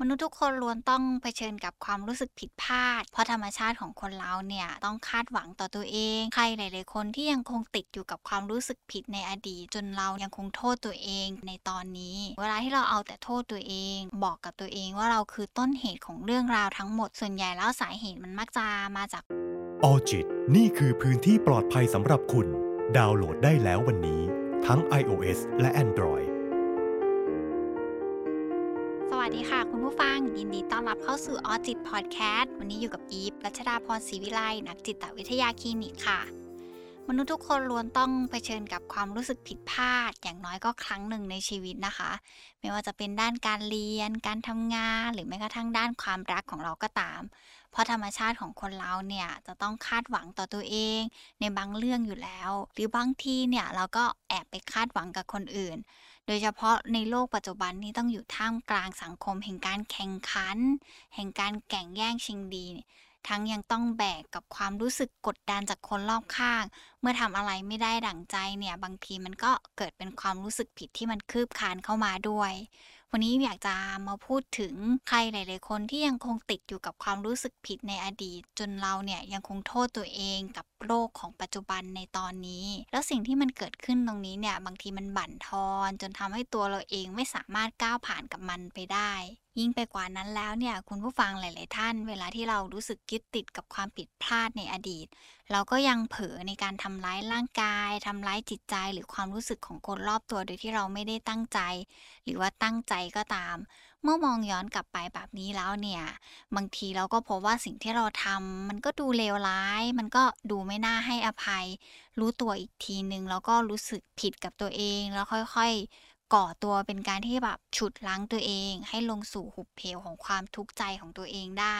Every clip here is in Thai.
มนุษย์ทุกคนล้วนต้องเผชิญกับความรู้สึกผิดพลาด เพราะธรรมชาติของคนเราเนี่ยต้องคาดหวังต่อตัวเอง ใครหลาย ๆ คนที่ยังคงติดอยู่กับความรู้สึกผิดในอดีต จนเรายังคงโทษตัวเองในตอนนี้ เวลาที่เราเอาแต่โทษตัวเอง บอกกับตัวเองว่าเราคือต้นเหตุของเรื่องราวทั้งหมด ส่วนใหญ่แล้วสาเหตุมันมักจะมาจากออจิตนี่คือพื้นที่ปลอดภัยสำหรับคุณ ดาวน์โหลดได้แล้ววันนี้ ทั้ง iOS และ Android ผู้ฟังยินดีต้อนรับเข้าสู่ออจิตพอดแคสต์วันนี้อยู่กับอีฟรัชดาพรศรีวิไลนักจิตวิทยาคลินิกค่ะ มนุษย์ทุกคนล้วนต้องเผชิญกับความรู้สึกผิดพลาด อย่างน้อยก็ครั้งหนึ่งในชีวิตนะคะ ไม่ว่าจะเป็นด้านการเรียน การทำงาน หรือแม้กระทั่งด้านความรักของเราก็ตาม เพราะธรรมชาติของคนเราเนี่ยจะต้องคาดหวังต่อตัวเอง ในบางเรื่องอยู่แล้ว หรือบางทีเนี่ยเราก็แอบไปคาดหวังกับคนอื่น โดยเฉพาะในโลกปัจจุบันนี้ต้องอยู่ท่ามกลางสังคม แห่งการแข่งขัน แห่งการแข่งแย่งชิงดี ทั้งยังต้องแบกกับความรู้สึกกดดันจากคนรอบข้าง เมื่อทำอะไรไม่ได้ดั่งใจเนี่ย บางทีมันก็เกิดเป็นความรู้สึกผิดที่มันคืบคานเข้ามาด้วย วันนี้อยากจะมาพูดถึงใครหลาย ๆ คนที่ยังคงติดอยู่กับความรู้สึกผิดในอดีต จนเราเนี่ยยังคงโทษตัวเองกับโลกของปัจจุบันในตอนนี้ แล้วสิ่งที่มันเกิดขึ้นตรงนี้เนี่ย บางทีมันบั่นทอน จนทำให้ตัวเราเองไม่สามารถก้าวผ่านกับมันไปได้ยิ่งไปกว่านั้นแล้วเนี่ยคุณผู้ฟังหลาย ๆ ท่าน เวลาที่เรารู้สึกยึดติดกับความผิดพลาดในอดีต เราก็ยังเผลอในการทำร้ายร่างกายทำร้ายจิตใจหรือความรู้สึกของคนรอบตัวโดยที่เราไม่ได้ตั้งใจ หรือว่าตั้งใจก็ตาม เมื่อมองย้อนกลับไปแบบนี้แล้วเนี่ย บางทีเราก็พบว่าสิ่งที่เราทำมันก็ดูเลวร้าย มันก็ดูไม่น่าให้อภัย รู้ตัวอีกทีนึง แล้วก็รู้สึกผิดกับตัวเอง แล้วค่อยๆ ก่อตัวเป็นการที่แบบฉุดล้างตัวเอง ให้ลงสู่หุบเหวของความทุกข์ใจของตัวเองได้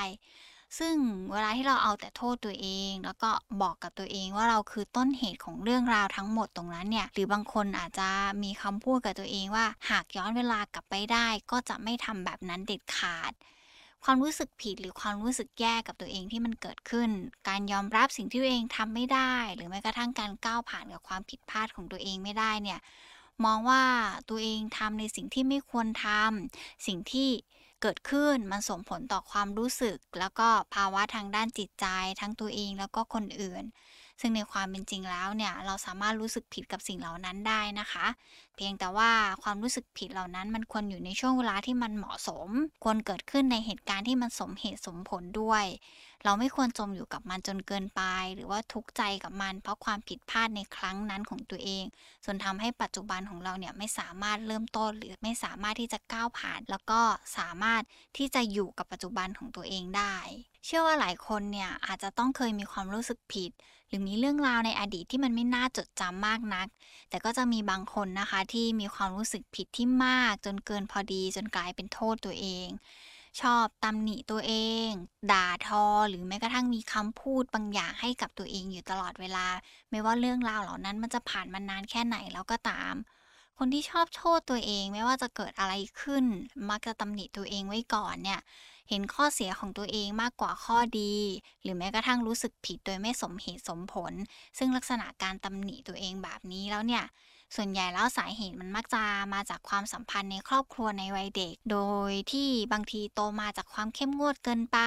ซึ่งเวลาที่เราเอาแต่โทษตัวเอง แล้วก็บอกกับตัวเองว่าเราคือต้นเหตุของเรื่องราวทั้งหมดตรงนั้นเนี่ย หรือบางคนอาจจะมีคำพูดกับตัวเองว่า หากย้อนเวลากลับไปได้ ก็จะไม่ทำแบบนั้นเด็ดขาด ความรู้สึกผิดหรือความรู้สึกแย่กับตัวเองที่มันเกิดขึ้น การยอมรับสิ่งที่ตัวเองทำไม่ได้ หรือแม้กระทั่งการก้าวผ่านกับความผิดพลาดของตัวเองไม่ได้เนี่ยมองว่าตัวเองทำในสิ่งที่ไม่ควรทำสิ่งที่ เกิดขึ้นมันส่งผลต่อความรู้สึก แล้วก็ภาวะทางด้านจิตใจทั้งตัวเองแล้วก็คนอื่น ซึ่งในความเป็นจริงแล้วเนี่ยเราสามารถรู้สึกผิดกับสิ่งเหล่านั้นได้นะคะ เพียงแต่ว่าความรู้สึกผิดเหล่านั้นมันควรอยู่ในช่วงเวลาที่มันเหมาะสม ควรเกิดขึ้นในเหตุการณ์ที่มันสมเหตุสมผลด้วย เราไม่ควรจมอยู่กับมันจนเกินไป หรือว่าทุกข์ใจกับมัน เพราะความผิดพลาดในครั้งนั้นของตัวเองจนทำให้ปัจจุบันของเราเนี่ยไม่สามารถเริ่มต้นหรือไม่สามารถที่จะก้าวผ่าน แล้วก็สามารถที่จะอยู่กับปัจจุบันของตัวเองได้ เชื่อว่าหลายคนเนี่ยอาจจะต้องเคยมีความรู้สึกผิด หรือมีเรื่องราวในอดีตที่มันไม่น่าจดจำมากนัก แต่ก็จะมีบางคนนะคะที่มีความรู้สึกผิดที่มาก จนเกินพอดีจนกลายเป็นโทษตัวเอง ชอบตำหนิตัวเอง ด่าทอ หรือแม้กระทั่งมีคำพูดบางอย่างให้กับตัวเองอยู่ตลอดเวลา ไม่ว่าเรื่องราวเหล่านั้นมันจะผ่านมานานแค่ไหนแล้วก็ตาม คนที่ชอบโทษตัวเองไม่ว่าจะเกิดอะไรขึ้น มักจะตำหนิตัวเองไว้ก่อนเนี่ย เห็นข้อเสียของตัวเองมากกว่าข้อดี หรือแม้กระทั่งรู้สึกผิดโดยไม่สมเหตุสมผล ซึ่งลักษณะการตำหนิตัวเองแบบนี้แล้วเนี่ยส่วนใหญ่แล้วสาเหตุมันมักจะมาจากความสัมพันธ์ในครอบครัวในวัยเด็ก โดยที่บางทีโตมาจากความเข้มงวดเกินไป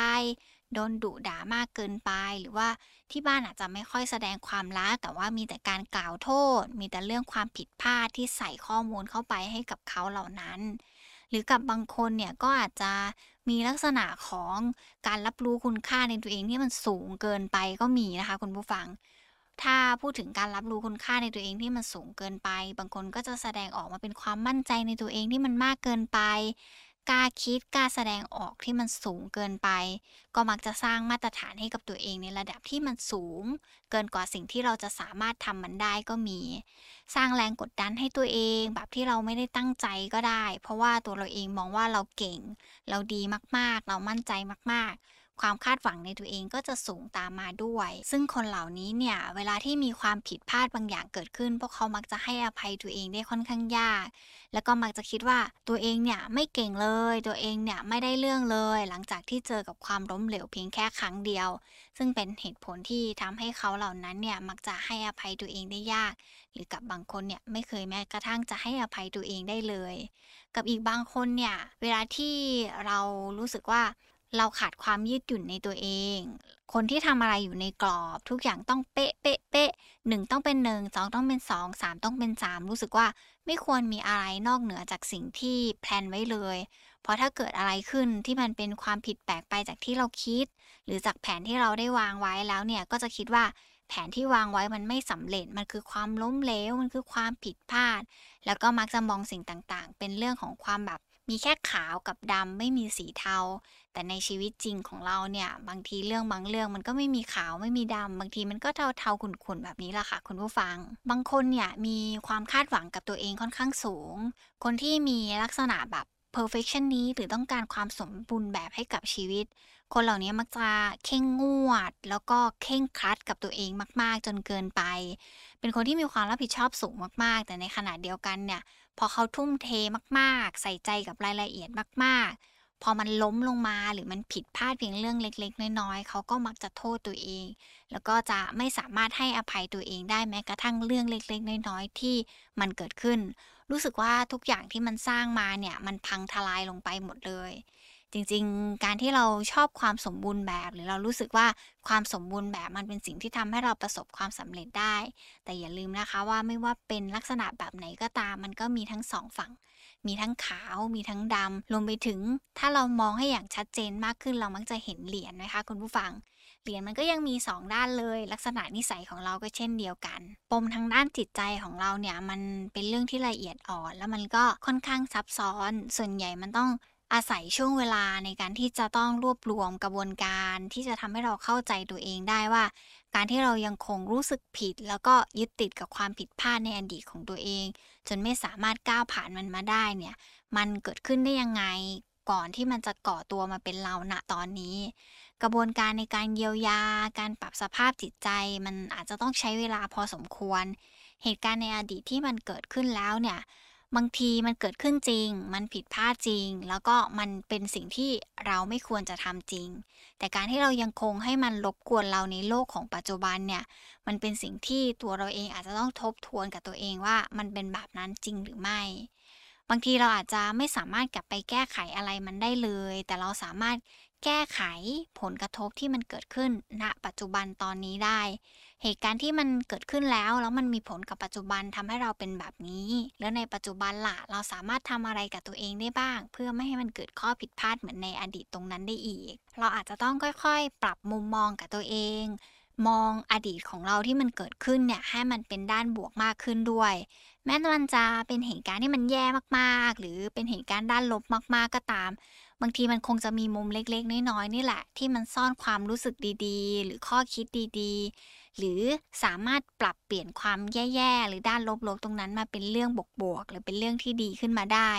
โดนดุด่ามากเกินไป หรือว่าที่บ้านอาจจะไม่ค่อยแสดงความรัก แต่ว่ามีแต่การกล่าวโทษ มีแต่เรื่องความผิดพลาดที่ใส่ข้อมูลเข้าไปให้กับเขาเหล่านั้น หรือกับบางคนเนี่ยก็อาจจะมีลักษณะของการรับรู้คุณค่าในตัวเองที่มันสูงเกินไปก็มีนะคะคุณผู้ฟัง ถ้าพูดถึงการรับรู้คุณค่าในตัวเองที่มันสูงเกินไป บางคนก็จะแสดงออกมาเป็นความมั่นใจในตัวเองที่มันมากเกินไป กล้าคิดกล้าแสดงออกที่มันสูงเกินไป ก็มักจะสร้างมาตรฐานให้กับตัวเองในระดับที่มันสูง เกินกว่าสิ่งที่เราจะสามารถทำมันได้ก็มี สร้างแรงกดดันให้ตัวเอง แบบที่เราไม่ได้ตั้งใจก็ได้ เพราะว่าตัวเราเองมองว่าเราเก่ง เราดีมากๆ เรามั่นใจมากๆ ความคาดหวังในตัวเองก็จะสูงตามมาด้วย ซึ่งคนเหล่านี้เนี่ย เวลาที่มีความผิดพลาดบางอย่างเกิดขึ้น พวกเขามักจะให้อภัยตัวเองได้ค่อนข้างยาก แล้วก็มักจะคิดว่าตัวเองเนี่ยไม่เก่งเลย ตัวเองเนี่ยไม่ได้เรื่องเลย หลังจากที่เจอกับความล้มเหลวเพียงแค่ครั้งเดียว ซึ่งเป็นเหตุผลที่ทำให้เขาเหล่านั้นเนี่ยมักจะให้อภัยตัวเองได้ยาก หรือกับบางคนเนี่ยไม่เคยแม้กระทั่งจะให้อภัยตัวเองได้เลย กับอีกบางคนเนี่ยเวลาที่เรารู้สึกว่า เราขาดความยืดหยุ่นในตัวเอง คนที่ทำอะไรอยู่ในกรอบ ทุกอย่างต้องเป๊ะเป๊ะเป๊ะหนึ่งต้องเป็นหนึ่งสองต้องเป็นสองสามต้องเป็นสามรู้สึกว่าไม่ควรมีอะไรนอกเหนือจากสิ่งที่แพลนไว้เลย เพราะถ้าเกิดอะไรขึ้นที่มันเป็นความผิดแปลกไปจากที่เราคิด หรือจากแผนที่เราได้วางไว้แล้วเนี่ยก็จะคิดว่าแผนที่วางไว้มันไม่สำเร็จ มันคือความล้มเหลว มันคือความผิดพลาด แล้วก็มักจะมองสิ่งต่างๆ เป็นเรื่องของความแบบ มีแค่ขาวกับดำไม่มีสีเทา แต่ในชีวิตจริงของเราเนี่ย บางทีเรื่องบางเรื่องมันก็ไม่มีขาวไม่มีดำบางทีมันก็เทาเทาขุ่นๆแบบนี้แหละค่ะ คุณผู้ฟัง บางคนเนี่ยมีความคาดหวังกับตัวเองค่อนข้างสูง คนที่มีลักษณะแบบ perfection นี้หรือต้องการความสมบูรณ์แบบให้กับชีวิต คนเหล่านี้มักจะเข่งงวด แล้วก็เข่งครัดกับตัวเองมาก ๆ จนเกินไป เป็นคนที่มีความรับผิดชอบสูงมาก ๆ แต่ในขณะเดียวกันเนี่ยพอเขาทุ่มเทมากๆ ใส่ใจกับรายละเอียดมากๆ พอมันล้มลงมาหรือมันผิดพลาดเพียงเรื่องเล็ก ๆ น้อยๆเขาก็มักจะโทษตัวเอง แล้วก็จะไม่สามารถให้อภัยตัวเองได้แม้กระทั่งเรื่องเล็ก ๆ น้อยๆ ที่มันเกิดขึ้น รู้สึกว่าทุกอย่างที่มันสร้างมาเนี่ยมันพังทลายลงไปหมดเลย จริงๆ การที่เราชอบความสมบูรณ์แบบ หรือเรารู้สึกว่าความสมบูรณ์แบบมันเป็นสิ่งที่ทำให้เราประสบความสำเร็จได้ แต่อย่าลืมนะคะว่าไม่ว่าเป็นลักษณะแบบไหนก็ตาม มันก็มีทั้งสองฝั่ง มีทั้งขาว มีทั้งดำรวมไปถึง ถ้าเรามองให้อย่างชัดเจนมากขึ้นเรามักจะเห็นเหรียญนะคะ คุณผู้ฟังเหรียญมันก็ยังมี 2 ด้านเลย ลักษณะนิสัยของเราก็เช่นเดียวกัน ปมทางด้านจิตใจของเราเนี่ยมันเป็นเรื่องที่ละเอียดอ่อน แล้วมันก็ค่อนข้างซับซ้อน ส่วนใหญ่มันต้อง อาศัยช่วงเวลาในการที่จะต้องรวบรวมกระบวนการที่จะทำให้เราเข้าใจตัวเองได้ว่า การที่เรายังคงรู้สึกผิด แล้วก็ยึดติดกับความผิดพลาดในอดีตของตัวเอง จนไม่สามารถก้าวผ่านมันมาได้เนี่ย มันเกิดขึ้นได้ยังไงก่อนที่มันจะก่อตัวมาเป็นเราณตอนนี้ กระบวนการในการเยียวยา การปรับสภาพจิตใจ มันอาจจะต้องใช้เวลาพอสมควร เหตุการณ์ในอดีตที่มันเกิดขึ้นแล้วเนี่ย บางทีมันเกิดขึ้นจริง มันผิดพลาดจริง แล้วก็มันเป็นสิ่งที่เราไม่ควรจะทำจริง แต่การที่เรายังคงให้มันรบกวนเราในโลกของปัจจุบันเนี่ย มันเป็นสิ่งที่ตัวเราเองอาจจะต้องทบทวนกับตัวเองว่ามันเป็นแบบนั้นจริงหรือไม่ บางทีเราอาจจะไม่สามารถกลับไปแก้ไขอะไรมันได้เลย แต่เราสามารถแก้ไขผลกระทบที่มันเกิดขึ้นณปัจจุบันตอนนี้ได้ เหตุการณ์ที่มันเกิดขึ้นแล้ว แล้วมันมีผลกับปัจจุบันทำให้เราเป็นแบบนี้ แล้วในปัจจุบันล่ะ เราสามารถทำอะไรกับตัวเองได้บ้าง เพื่อไม่ให้มันเกิดข้อผิดพลาดเหมือนในอดีตตรงนั้นได้อีก เราอาจจะต้องค่อยๆ ปรับมุมมองกับตัวเองมองอดีตของเราที่มันเกิดขึ้นเนี่ยให้มันเป็นด้านบวกมากขึ้นด้วย แม้มันจะเป็นเหตุการณ์ที่มันแย่มากๆ หรือเป็นเหตุการณ์ด้านลบมากๆก็ตาม บางทีมันคงจะมีมุมเล็กๆ น้อยๆนี่แหละ ที่มันซ่อนความรู้สึกดีๆ หรือข้อคิดดีๆ หรือสามารถปรับเปลี่ยนความแย่ๆ หรือด้านลบๆ ตรงนั้นมาเป็นเรื่องบวกๆ หรือเป็นเรื่องที่ดีขึ้นมาได้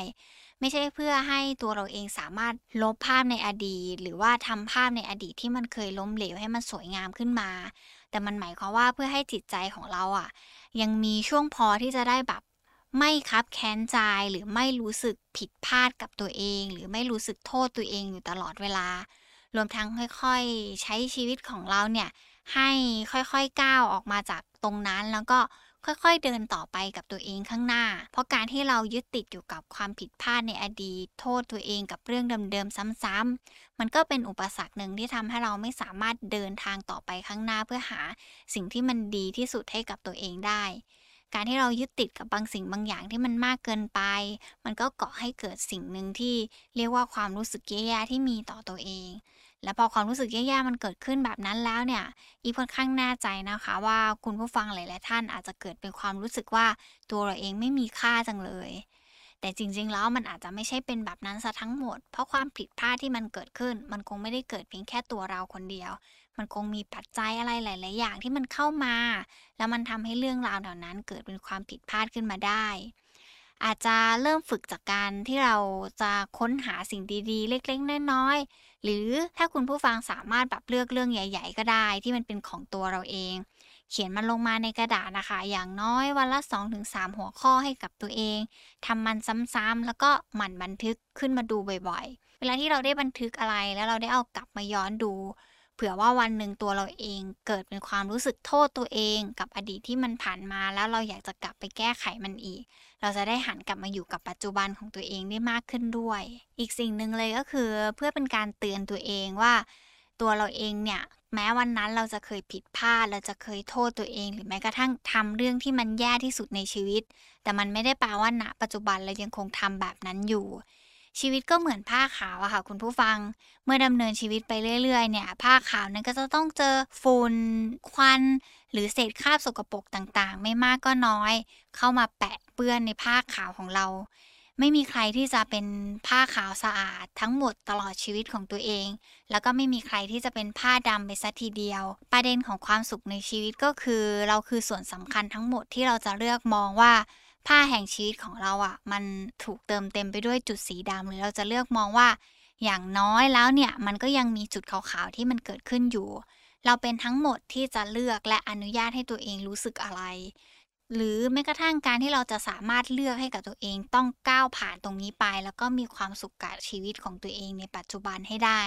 ไม่ใช่เพื่อให้ตัวเราเองสามารถลบภาพในอดีต หรือว่าทำภาพในอดีตที่มันเคยล้มเหลวให้มันสวยงามขึ้นมา แต่มันหมายความว่าเพื่อให้จิตใจของเราอะ ยังมีช่วงพอที่จะได้แบบไม่คับแค้นใจหรือไม่รู้สึกผิดพลาดกับตัวเอง หรือไม่รู้สึกโทษตัวเองอยู่ตลอดเวลา รวมทั้งค่อยๆ ใช้ชีวิตของเราเนี่ย ให้ค่อยๆก้าวออกมาจากตรงนั้นแล้วก็ค่อยๆ เดินต่อไปกับตัวเองข้างหน้า เพราะการที่เรายึดติดอยู่กับความผิดพลาดในอดีต โทษตัวเองกับเรื่องเดิมๆ ซ้ำๆ มันก็เป็นอุปสรรคหนึ่งที่ทำให้เราไม่สามารถเดินทางต่อไปข้างหน้าเพื่อหาสิ่งที่มันดีที่สุดให้กับตัวเองได้ การที่เรายึดติดกับบางสิ่งบางอย่างที่มันมากเกินไป มันก็ก่อให้เกิดสิ่งหนึ่งที่เรียกว่าความรู้สึกแย่ๆที่มีต่อตัวเอง และพอความรู้สึกแย่ๆมันเกิดขึ้นแบบนั้นแล้วเนี่ย อีค่อนข้างแน่ใจนะคะ ว่าคุณผู้ฟังหลายๆท่านอาจจะเกิดเป็นความรู้สึกว่าตัวเราเองไม่มีค่าจังเลย แต่จริงๆแล้วมันอาจจะไม่ใช่เป็นแบบนั้นซะทั้งหมด เพราะความผิดพลาดที่มันเกิดขึ้น มันคงไม่ได้เกิดเพียงแค่ตัวเราคนเดียว มันคงมีปัจจัยอะไรหลาย ๆ อย่างที่มันเข้ามา แล้วมันทำให้เรื่องราวเหล่านั้นเกิดเป็นความผิดพลาดขึ้นมาได้ อาจจะเริ่มฝึกจากการที่เราจะค้นหาสิ่งดีๆ เล็กๆ น้อยๆ หรือถ้าคุณผู้ฟังสามารถแบบเลือกเรื่องใหญ่ ๆ ก็ได้ ที่มันเป็นของตัวเราเอง เขียนมันลงมาในกระดาษนะคะ อย่างน้อยวันละ 2-3 หัวข้อให้กับตัวเองทำมันซ้ำๆแล้วก็หมั่นบันทึกขึ้นมาดูบ่อยๆ เวลาที่เราได้บันทึกอะไรแล้วเราได้เอากลับมาย้อนดู ผื่อว่าวันหนึ่งตัวเราเองเกิดเป็นความรู้สึกโทษตัวเอง กับอดีตที่มันผ่านมาแล้วเราอยากจะกลับไปแก้ไขมันอีก เราจะได้หันกลับมาอยู่กับปัจจุบันของตัวเองได้มากขึ้นด้วย อีกสิ่งหนึ่งเลยก็คือเพื่อเป็นการเตือนตัวเองว่า ตัวเราเองเนี่ยแม้วันนั้นเราจะเคยผิดพลาด เราจะเคยโทษตัวเอง หรือแม้กระทั่งทำเรื่องที่มันแย่ที่สุดในชีวิต แต่มันไม่ได้แปลว่าณปัจจุบันเรายังคงทำแบบนั้นอยู่ ชีวิตก็เหมือนผ้าขาวอะค่ะ คุณผู้ฟัง เมื่อดำเนินชีวิตไปเรื่อยๆ เนี่ย ผ้าขาวนั้นก็จะต้องเจอฝุ่นควัน หรือเศษคราบสกปรกต่างๆ ไม่มากก็น้อย เข้ามาแปะเปื้อนในผ้าขาวของเรา ไม่มีใครที่จะเป็นผ้าขาวสะอาดทั้งหมดตลอดชีวิตของตัวเอง แล้วก็ไม่มีใครที่จะเป็นผ้าดำไปซะทีเดียว ประเด็นของความสุขในชีวิตก็คือ เราคือส่วนสำคัญทั้งหมดที่เราจะเลือกมองว่า ผ้าแห่งชีวิตของเราอะ่ะ มันถูกเติมเต็มไปด้วยจุดสีดำหรือเราจะเลือกมองว่า อย่างน้อยแล้วเนี่ย มันก็ยังมีจุดขาวๆที่มันเกิดขึ้นอยู่ เราเป็นทั้งหมดที่จะเลือกและอนุญาตให้ตัวเองรู้สึกอะไร หรือแม้กระทั่งการที่เราจะสามารถเลือกให้กับตัวเองต้องก้าวผ่านตรงนี้ไป แล้วก็มีความสุขกับชีวิตของตัวเองในปัจจุบันให้ได้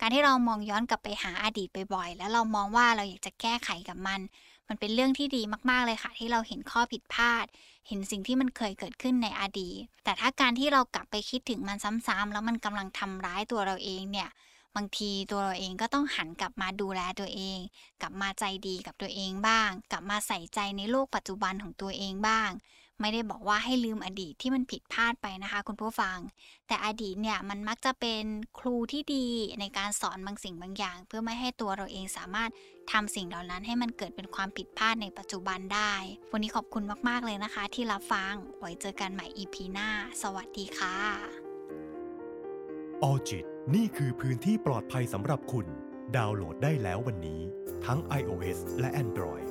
การที่เรามองย้อนกลับไปหาอดีตบ่อยๆ แล้วเรามองว่าเราอยากจะแก้ไขกับมัน มันเป็นเรื่องที่ดีมากๆเลยค่ะ ที่เราเห็นข้อผิดพลาด เห็นสิ่งที่มันเคยเกิดขึ้นในอดีตแต่ถ้าการที่เรากลับไปคิดถึงมันซ้ำๆแล้วมันกำลังทำร้ายตัวเราเองเนี่ยบางทีตัวเราเองก็ต้องหันกลับมาดูแลตัวเอง กลับมาใจดีกับตัวเองบ้าง กลับมาใส่ใจในโลกปัจจุบันของตัวเองบ้าง ไม่ได้บอกว่าให้ลืมอดีตที่มันผิดพลาดไปนะคะ คุณผู้ฟัง แต่อดีตเนี่ยมันมักจะเป็นครูที่ดีในการสอนบางสิ่งบางอย่าง เพื่อไม่ให้ตัวเราเองสามารถทำสิ่งเหล่านั้นให้มันเกิดเป็นความผิดพลาดในปัจจุบันได้ วันนี้ขอบคุณมากๆเลยนะคะ ที่รับฟังไว้เจอกันใหม่ EP หน้า สวัสดีค่ะออจิตนี่คือพื้นที่ปลอดภัยสำหรับคุณ ดาวน์โหลดได้แล้ววันนี้ ทั้ง iOS และ Android